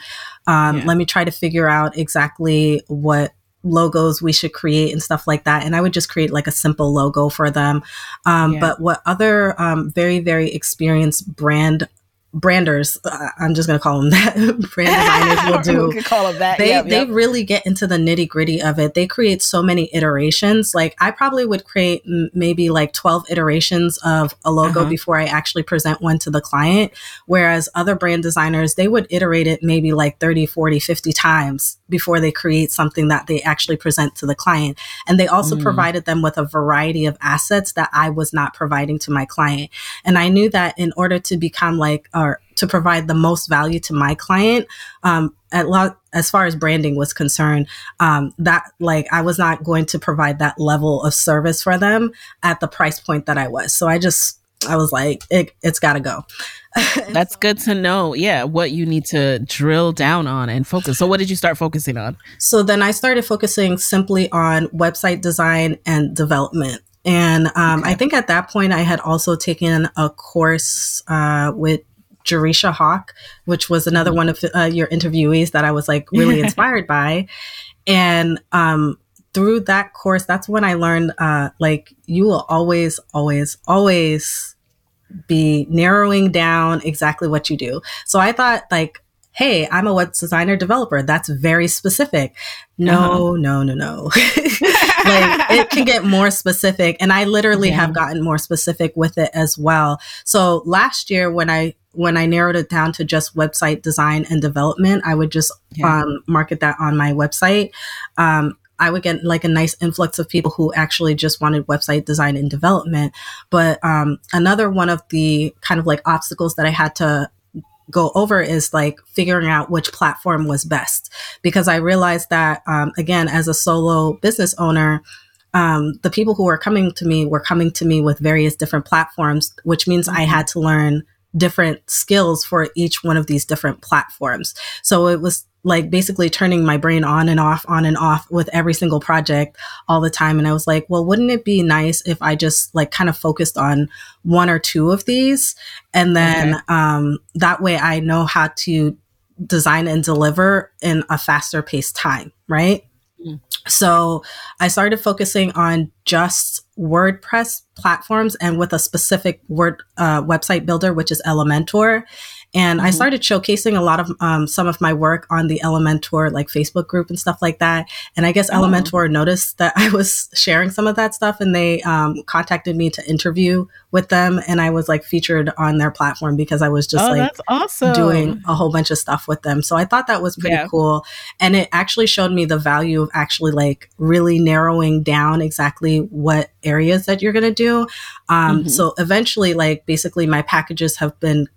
Um, yeah. Let me try to figure out exactly what logos we should create and stuff like that. And I would just create like a simple logo for them. Um, yeah. But what other um, very, very experienced brand branders uh, i'm just going to call them that brand designers will do. we call them that they, yep, they really get into the nitty gritty of it. They create so many iterations. Like i probably would create m- maybe like 12 iterations of a logo uh-huh. before i actually present one to the client whereas other brand designers they would iterate it maybe like 30 40 50 times before they create something that they actually present to the client. And they also mm. provided them with a variety of assets that i was not providing to my client. And i knew that in order to become like or to provide the most value to my client, um, a lot as far as branding was concerned, um, that like I was not going to provide that level of service for them at the price point that I was. So I just I was like, it, it's got to go. That's good to know. Yeah, what you need to drill down on and focus. So, what did you start focusing on? So, then I started focusing simply on website design and development. And um, okay. I think at that point, I had also taken a course uh, with Jerisha Hawk, which was another mm-hmm. one of uh, your interviewees that I was like really inspired by. And um, through that course, that's when I learned uh, like you will always, always, always be narrowing down exactly what you do. So I thought like, hey, I'm a web designer developer. That's very specific. No, uh-huh. no, no, no. like it can get more specific. And I literally yeah. have gotten more specific with it as well. So last year when I when I narrowed it down to just website design and development, I would just yeah. um, market that on my website. Um, I would get like a nice influx of people who actually just wanted website design and development. But um, another one of the kind of like obstacles that I had to go over is like figuring out which platform was best because I realized that um, again as a solo business owner um, the people who were coming to me were coming to me with various different platforms which means mm-hmm. I had to learn different skills for each one of these different platforms so it was like basically turning my brain on and off, on and off with every single project all the time. And I was like, well, wouldn't it be nice if I just like kind of focused on one or two of these? And then okay. um, that way I know how to design and deliver in a faster paced time, right? So I started focusing on just WordPress platforms and with a specific word uh, website builder, which is Elementor. And mm-hmm. I started showcasing a lot of um, some of my work on the Elementor like Facebook group and stuff like that. And I guess oh. Elementor noticed that I was sharing some of that stuff and they um, contacted me to interview with them. And I was like featured on their platform because I was just oh, like awesome. doing a whole bunch of stuff with them. So I thought that was pretty yeah. cool. And it actually showed me the value of actually like really narrowing down exactly what areas that you're going to do. Um, mm-hmm. So eventually, like basically my packages have been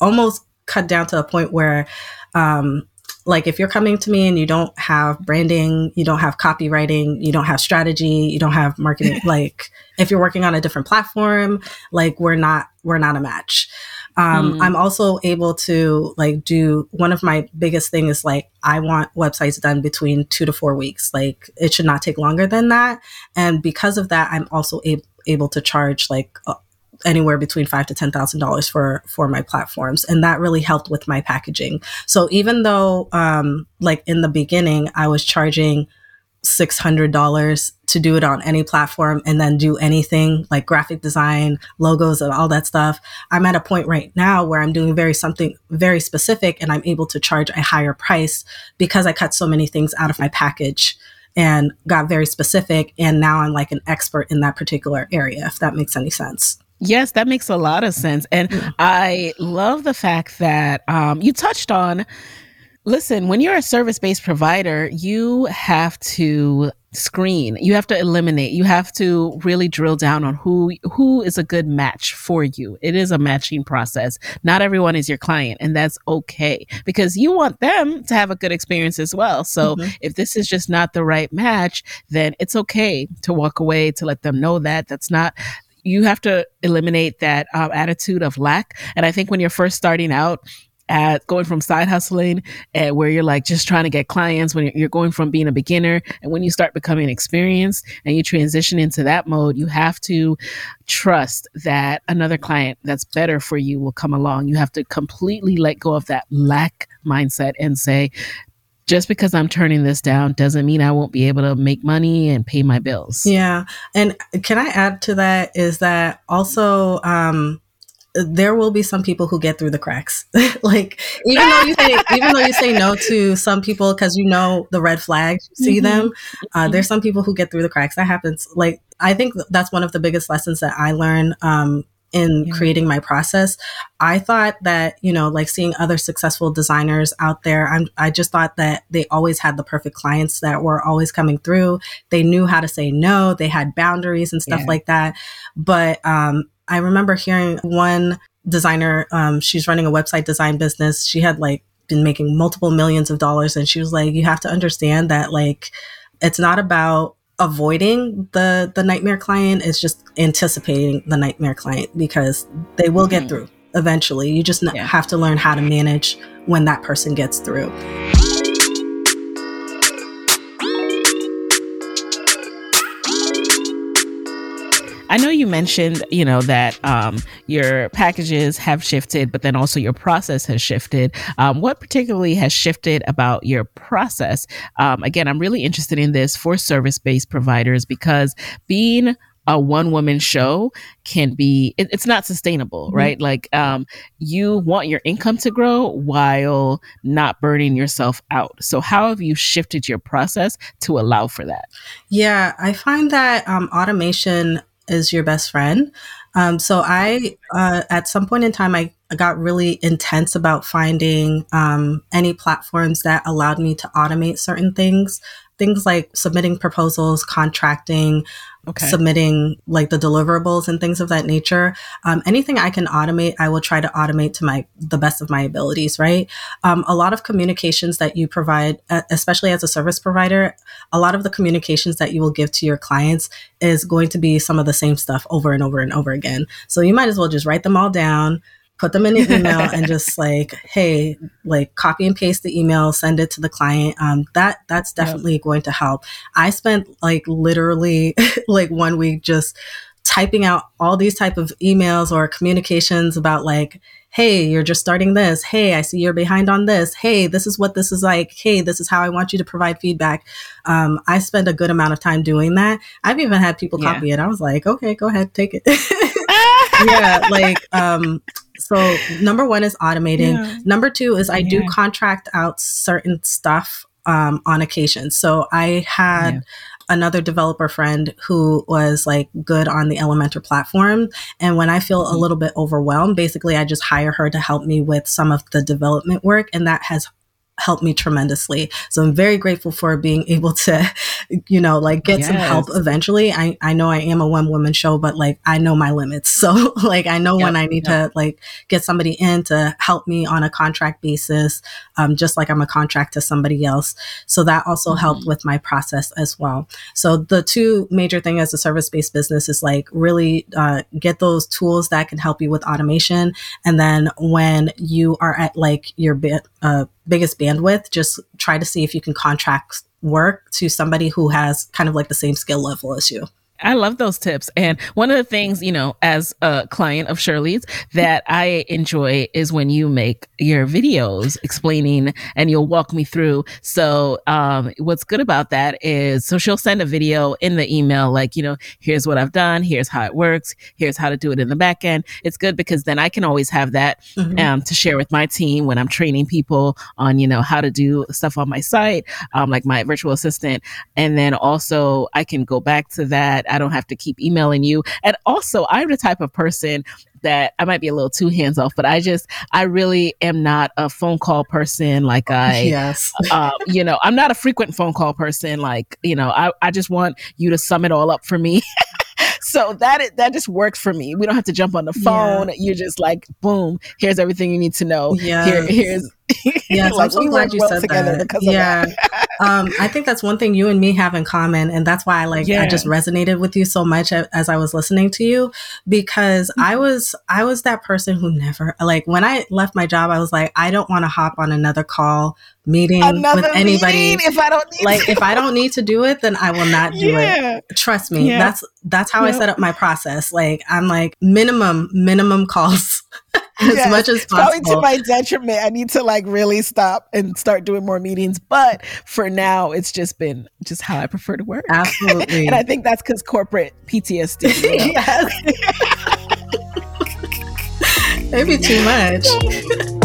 almost cut down to a point where um, like if you're coming to me and you don't have branding you don't have copywriting you don't have strategy you don't have marketing like if you're working on a different platform like we're not we're not a match. Um, mm. i'm also able to like do one of my biggest thing is like i want websites done between two to four weeks. Like it should not take longer than that. And because of that i'm also able able to charge like anywhere between five to ten thousand dollars for for my platforms. And that really helped with my packaging. So even though um like in the beginning i was charging $600 to do it on any platform and then do anything like graphic design logos and all that stuff i'm at a point right now where i'm doing very something very specific and i'm able to charge a higher price because i cut so many things out of my package and got very specific. And now i'm like an expert in that particular area if that makes any sense Yes, that makes a lot of sense. And mm. I love the fact that um, you touched on listen, when you're a service based provider, you have to screen you have to eliminate you have to really drill down on who who is a good match for you it is a matching process not everyone is your client and that's okay because you want them to have a good experience as well so mm-hmm. if this is just not the right match then it's okay to walk away to let them know that that's not you have to eliminate that um, attitude of lack. And I think when you're first starting out, at going from side hustling and where you're like just trying to get clients when you're going from being a beginner and when you start becoming experienced and you transition into that mode you have to trust that another client that's better for you will come along you have to completely let go of that lack mindset and say just because I'm turning this down doesn't mean I won't be able to make money and pay my bills. Yeah. And can I add to that is that also, um, there will be some people who get through the cracks. like even though you say even though you say no to some people because you know the red flags, see mm-hmm. them. Uh, mm-hmm. There's some people who get through the cracks. That happens. Like I think that's one of the biggest lessons that I learned um, in yeah. creating my process. I thought that, you know, like seeing other successful designers out there, I'm, I just thought that they always had the perfect clients that were always coming through. They knew how to say no, they had boundaries and stuff yeah. like that. But um, I remember hearing one designer, um, she's running a website design business. She had like been making multiple millions of dollars. And she was like, you have to understand that like, it's not about avoiding the the nightmare client is just anticipating the nightmare client because they will mm-hmm. get through eventually you just yeah. have to learn how to manage when that person gets through I know you mentioned, you know, that um, your packages have shifted, but then also your process has shifted. Um, what particularly has shifted about your process? Um, again, I'm really interested in this for service based providers because being a one woman show can be it, it's not sustainable mm-hmm. right like um you want your income to grow while not burning yourself out so how have you shifted your process to allow for that yeah i find that um, automation is your best friend. Um, so I, uh, at some point in time, I got really intense about finding um, any platforms that allowed me to automate certain things things like submitting proposals, contracting, okay. submitting like the deliverables and things of that nature. Um, anything I can automate, I will try to automate to my the best of my abilities. Right. Um, a lot of communications that you provide, especially as a service provider, a lot of the communications that you will give to your clients is going to be some of the same stuff over and over and over again. So you might as well just write them all down put them in an email and just like, hey, like copy and paste the email, send it to the client. Um, that that's definitely yep. going to help. I spent like literally like one week just typing out all these type of emails or communications about like hey you're just starting this hey i see you're behind on this hey this is what this is like hey this is how i want you to provide feedback um, i spend a good amount of time doing that i've even had people yeah. copy it i was like okay go ahead take it yeah like um so number one is automating. Yeah. Number two is I yeah. do contract out certain stuff um, on occasion. So I had yeah. another developer friend who was like good on the Elementor platform. And when I feel mm-hmm. a little bit overwhelmed, basically I just hire her to help me with some of the development work. And that has helped me tremendously. So I'm very grateful for being able to, you know, like get yes. some help eventually. I, I know I am a one woman show, but like I know my limits. So like I know yep. when I need yep. to like get somebody in to help me on a contract basis, um, just like I'm a contract to somebody else. So that also mm-hmm. helped with my process as well. So the two major thing as a service based business is like really uh, get those tools that can help you with automation. And then when you are at like your bit, uh, biggest bandwidth, just try to see if you can contract work to somebody who has kind of like the same skill level as you. I love those tips. And one of the things, you know, as a client of Shirley's that I enjoy is when you make your videos explaining and you'll walk me through. So, um, what's good about that is, so she'll send a video in the email, like, you know, here's what I've done. Here's how it works. Here's how to do it in the back end. It's good because then I can always have that, mm-hmm. um, to share with my team when I'm training people on, you know, how to do stuff on my site, um, like my virtual assistant. And then also I can go back to that I don't have to keep emailing you. And also, I'm the type of person that I might be a little too hands off, but I just, I really am not a phone call person. Like I, yes, uh, you know, I'm not a frequent phone call person. Like, you know, I, I just want you to sum it all up for me. so that that just works for me. We don't have to jump on the phone. Yeah. You're just like, boom, here's everything you need to know. Yeah. Here, here's Yes, like, I'm so glad you said that. Yeah, um, I think that's one thing you and me have in common, and that's why I like yeah. I just resonated with you so much as I was listening to you because mm-hmm. I was I was that person who never like when I left my job, I was like I don't want to hop on another call meeting another with anybody meeting if I don't like if I don't need to do it, then I will not do yeah. it. Trust me, yeah. that's that's how I set up my process. Like I'm like minimum minimum calls as yes, much as possible. Probably to my detriment. I need to like really stop and start doing more meetings. But for now, it's just been just how I prefer to work. Absolutely. and I think that's because corporate PTSD. You know? yes. Maybe too much.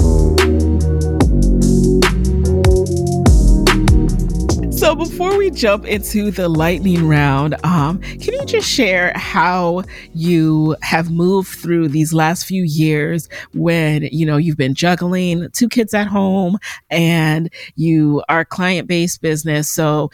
So before we jump into the lightning round, um, can you just share how you have moved through these last few years when you know you've been juggling two kids at home and you are client based business? So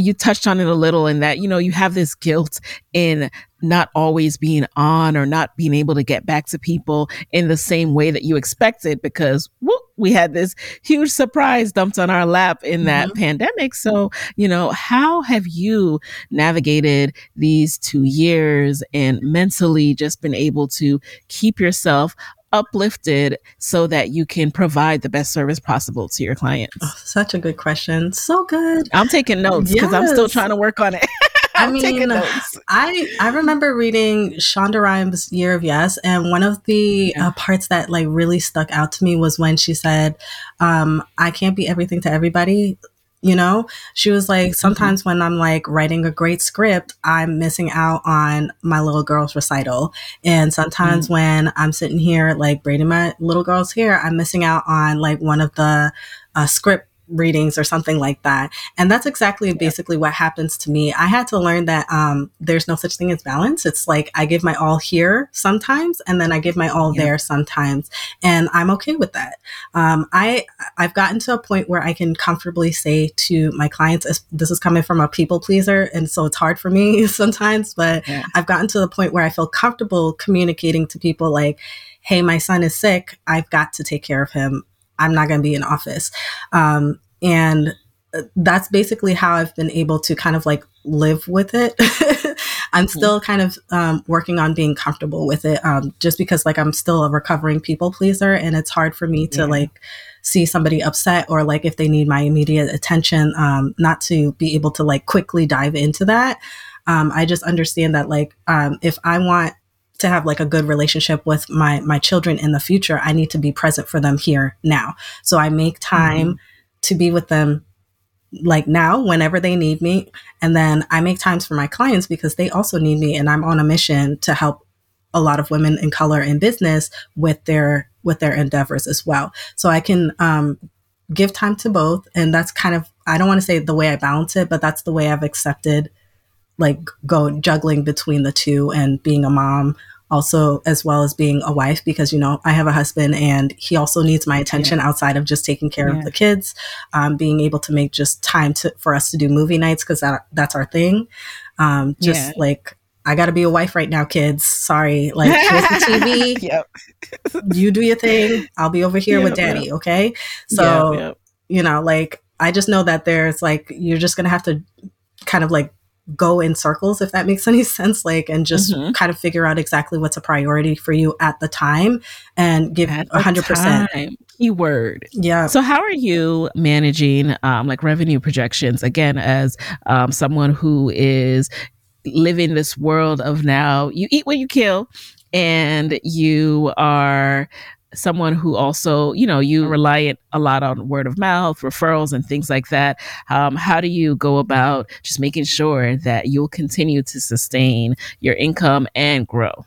you touched on it a little in that you know you have this guilt in not always being on or not being able to get back to people in the same way that you expected because whoop, we had this huge surprise dumped on our lap in that mm-hmm. pandemic. So, you know, how have you navigated these two years and mentally just been able to keep yourself uplifted so that you can provide the best service possible to your clients? Oh, such a good question. So good. I'm taking notes because yes. I'm still trying to work on it. I mean, I I remember reading Shonda Rhimes' Year of Yes, and one of the yeah. uh, parts that like really stuck out to me was when she said, um, "I can't be everything to everybody." You know, she was like, mm-hmm. sometimes when I'm like writing a great script, I'm missing out on my little girl's recital. And sometimes mm-hmm. when I'm sitting here, like braiding my little girl's hair, I'm missing out on like one of the uh, script readings or something like that. And that's exactly yeah. basically what happens to me. I had to learn that um, there's no such thing as balance. It's like I give my all here sometimes, and then I give my all yeah. there sometimes, and I'm okay with that. Um, I I've gotten to a point where I can comfortably say to my clients, this is coming from a people pleaser, and so it's hard for me sometimes, but yeah. I've gotten to the point where I feel comfortable communicating to people like hey, my son is sick. I've got to take care of him. I'm not going to be in office. Um, and uh, that's basically how I've been able to kind of like live with it. I'm mm-hmm. still kind of um, working on being comfortable with it, um, just because like I'm still a recovering people pleaser, and it's hard for me to yeah. like see somebody upset or like if they need my immediate attention, um, not to be able to like quickly dive into that. Um, I just understand that like um, if I want to have like a good relationship with my my children in the future i need to be present for them here now. So i make time mm-hmm. to be with them like now whenever they need me. And then i make times for my clients because they also need me and i'm on a mission to help a lot of women in color in business with their with their endeavors as well. So i can um, give time to both and that's kind of i don't want to say the way i balance it but that's the way i've accepted like go juggling between the two and being a mom also as well as being a wife because you know i have a husband and he also needs my attention yeah. outside of just taking care yeah. of the kids um, being able to make just time to for us to do movie nights because that, that's our thing um, just yeah. like i gotta be a wife right now kids sorry like here's the tv yep. you do your thing i'll be over here yep, with daddy yep. okay so you know like i just know that there's like you're just gonna have to kind of like go in circles if that makes any sense like and just mm-hmm. kind of figure out exactly what's a priority for you at the time and give a 100% keyword. Yeah. So how are you managing um, like revenue projections? Again as um, someone who is living this world of now you eat what you kill and you are someone who also, you know, you rely a lot on word of mouth, referrals, and things like that. Um, how do you go about just making sure that you'll continue to sustain your income and grow?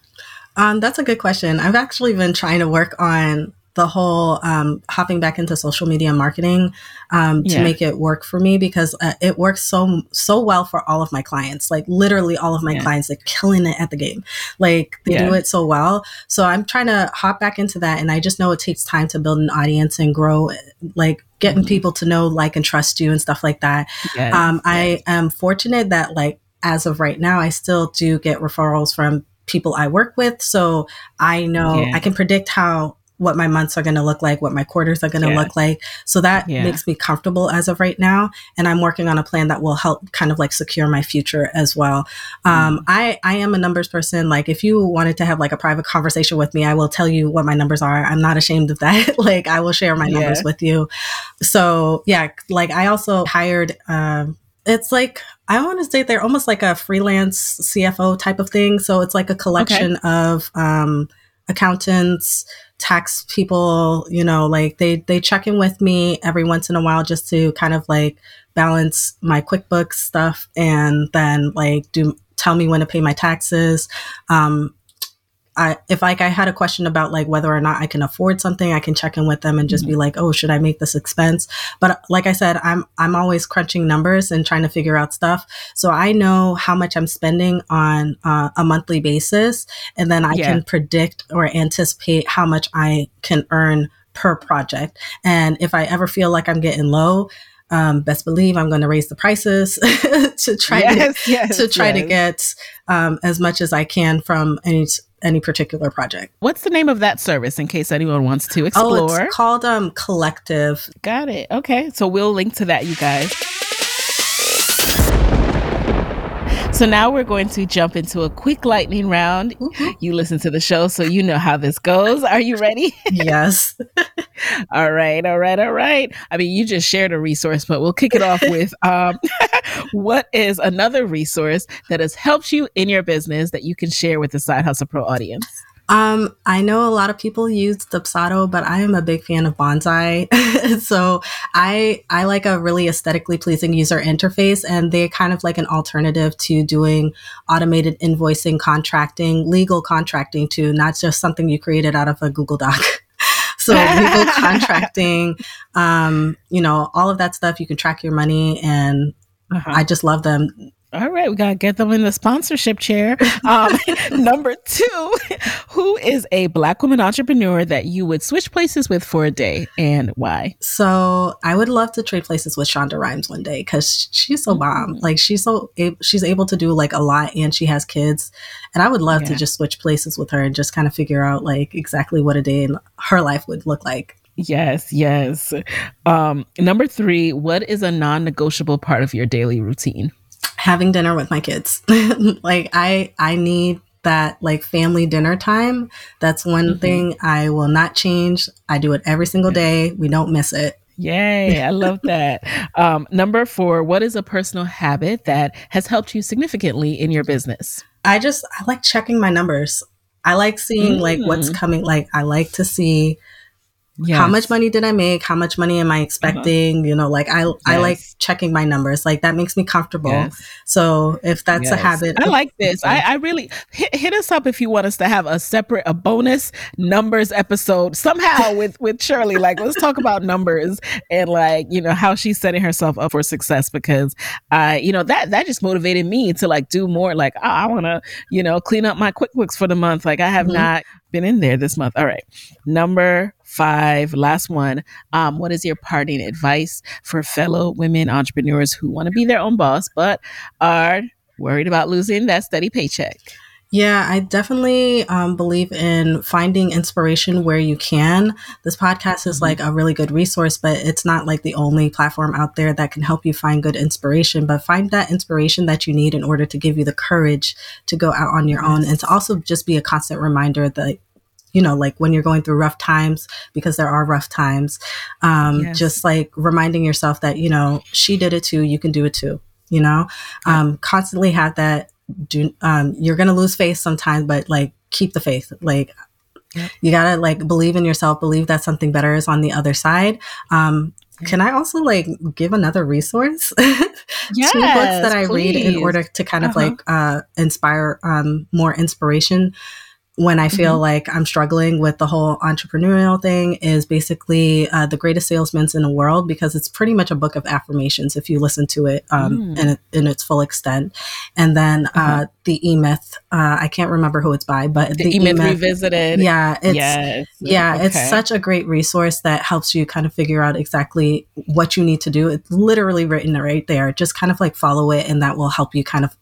Um, that's a good question. I've actually been trying to work on the whole um, hopping back into social media marketing um, to yeah. make it work for me because uh, it works so so well for all of my clients. Like literally all of my yeah. clients, they're killing it at the game. Like they yeah. do it so well. So I'm trying to hop back into that, and I just know it takes time to build an audience and grow. Like getting mm-hmm. people to know, like, and trust you and stuff like that. Yes. Um, I am fortunate that like as of right now, I still do get referrals from people I work with. So I know I can predict how what my months are going to look like, what my quarters are going to yeah. look like. So that yeah. makes me comfortable as of right now. And I'm working on a plan that will help kind of like secure my future as well. Um, mm. I, I am a numbers person. Like if you wanted to have like a private conversation with me, I will tell you what my numbers are. I'm not ashamed of that. like I will share my numbers yeah. with you. So yeah, like I also hired, um, it's like I want to say they're almost like a freelance CFO type of thing. So it's like a collection okay. of um, accountants, tax people, you know, like they they check in with me every once in a while just to kind of like balance my QuickBooks stuff and then like do tell me when to pay my taxes. Um, I, if like I had a question about like whether or not I can afford something, I can check in with them and just mm-hmm. be like, oh, should I make this expense? But like I said, I'm I'm always crunching numbers and trying to figure out stuff. So I know how much I'm spending on uh, a monthly basis, and then I yeah. can predict or anticipate how much I can earn per project. And if I ever feel like I'm getting low, um, best believe I'm going to raise the prices to try yes, to, yes, to try yes. to get um, as much as I can from any any particular project. What's the name of that service in case anyone wants to explore? Oh, it's called um, Collective. Got it. Okay. So we'll link to that, you guys. So now we're going to jump into a quick lightning round. Mm-hmm. You listen to the show, so you know how this goes. Are you ready? yes. all right, all right, all right. I mean, you just shared a resource, but we'll kick it off with um, what is another resource that has helped you in your business that you can share with the Side Hustle Pro audience? Um, I know a lot of people use Dubsado, but I am a big fan of Bonsai. so I I like a really aesthetically pleasing user interface, and they're kind of like an alternative to doing automated invoicing, contracting, legal contracting too, not just something you created out of a Google Doc. so legal contracting, um, you know, all of that stuff. You can track your money, and uh-huh. I just love them all right, we gotta get them in the sponsorship chair. Um, number two, who is a black woman entrepreneur that you would switch places with for a day, and why? So I would love to trade places with Shonda Rhimes one day because she's so bomb. Mm-hmm. Like she's so she's able to do like a lot, and she has kids, and I would love yeah. to just switch places with her and just kind of figure out like exactly what a day in her life would look like. Yes, yes. Um, number three, what is a non-negotiable part of your daily routine? Having dinner with my kids. like I I need that like family dinner time. That's one mm-hmm. thing I will not change. I do it every single day. We don't miss it. Yay, I love that. Um, number four, what is a personal habit that has helped you significantly in your business? I just I like checking my numbers. I like seeing mm. like what's mm. coming. Like I like to see Yes. How much money did I make? How much money am I uh-huh. expecting? Uh-huh. You know, like I yes. I like checking my numbers. Like that makes me comfortable. Yes. So if that's a habit, I like this. I, I really hit, hit us up if you want us to have a separate a bonus numbers episode somehow with with Shirley. Like let's talk about numbers and like you know how she's setting herself up for success because I you know that that just motivated me to like do more. Like oh, I want to you know clean up my QuickBooks for the month. Like I have mm-hmm. not been in there this month. All right, number five, last one. Um, what is your parting advice for fellow women entrepreneurs who want to be their own boss but are worried about losing that steady paycheck? Yeah, I definitely um, believe in finding inspiration where you can. This podcast is mm-hmm. like a really good resource, but it's not like the only platform out there that can help you find good inspiration. But find that inspiration that you need in order to give you the courage to go out on your own and to also just be a constant reminder that you know, like when you're going through rough times, because there are rough times, um, yes. just like reminding yourself that, you know, she did it too, you can do it too, you know, um, constantly have that, do, um, you're going to lose faith sometimes, but like keep the faith. Like, you gotta like believe in yourself, believe that something better is on the other side. Um, can I also like give another resource? yes, Two books that I please. read in order to kind of uh-huh. like uh, inspire um, more inspiration when I feel mm-hmm. like I'm struggling with the whole entrepreneurial thing is basically uh, the greatest salesmen in the world because it's pretty much a book of affirmations if you listen to it um, mm. in, in, its full extent. And then uh, uh-huh. the E Myth, uh, I can't remember who it's by, but the, the E Myth Revisited. Yeah, it's yes. yeah, okay. it's such a great resource that helps you kind of figure out exactly what you need to do. It's literally written right there. Just kind of like follow it, and that will help you kind of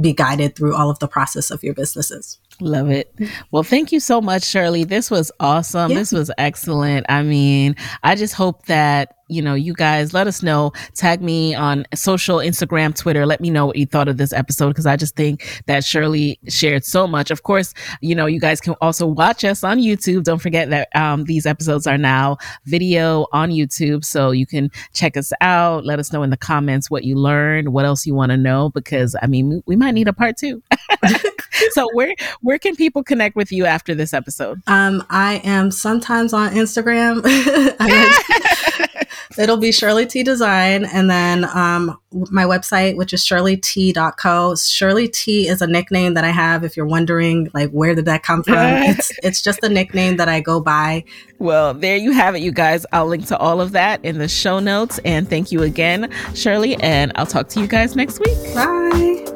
be guided through all of the process of your businesses. Love it. Well, thank you so much, Shirley. This was awesome. Yeah. This was excellent. I mean, I just hope that you know, you guys let us know. Tag me on social, Instagram, Twitter. Let me know what you thought of this episode because I just think that Shirley shared so much. Of course, you know, you guys can also watch us on YouTube. Don't forget that um, these episodes are now video on YouTube. So you can check us out. Let us know in the comments what you learned, what else you want to know, because I mean, we might need a part two. so where where can people connect with you after this episode? Um, I am sometimes on Instagram. It'll be Shirley T Design, and then um, my website, which is shirleyt.co. Shirley T is a nickname that I have. If you're wondering, like, where did that come from? it's it's just a nickname that I go by. Well, there you have it, you guys. I'll link to all of that in the show notes. And thank you again, Shirley. And I'll talk to you guys next week. Bye.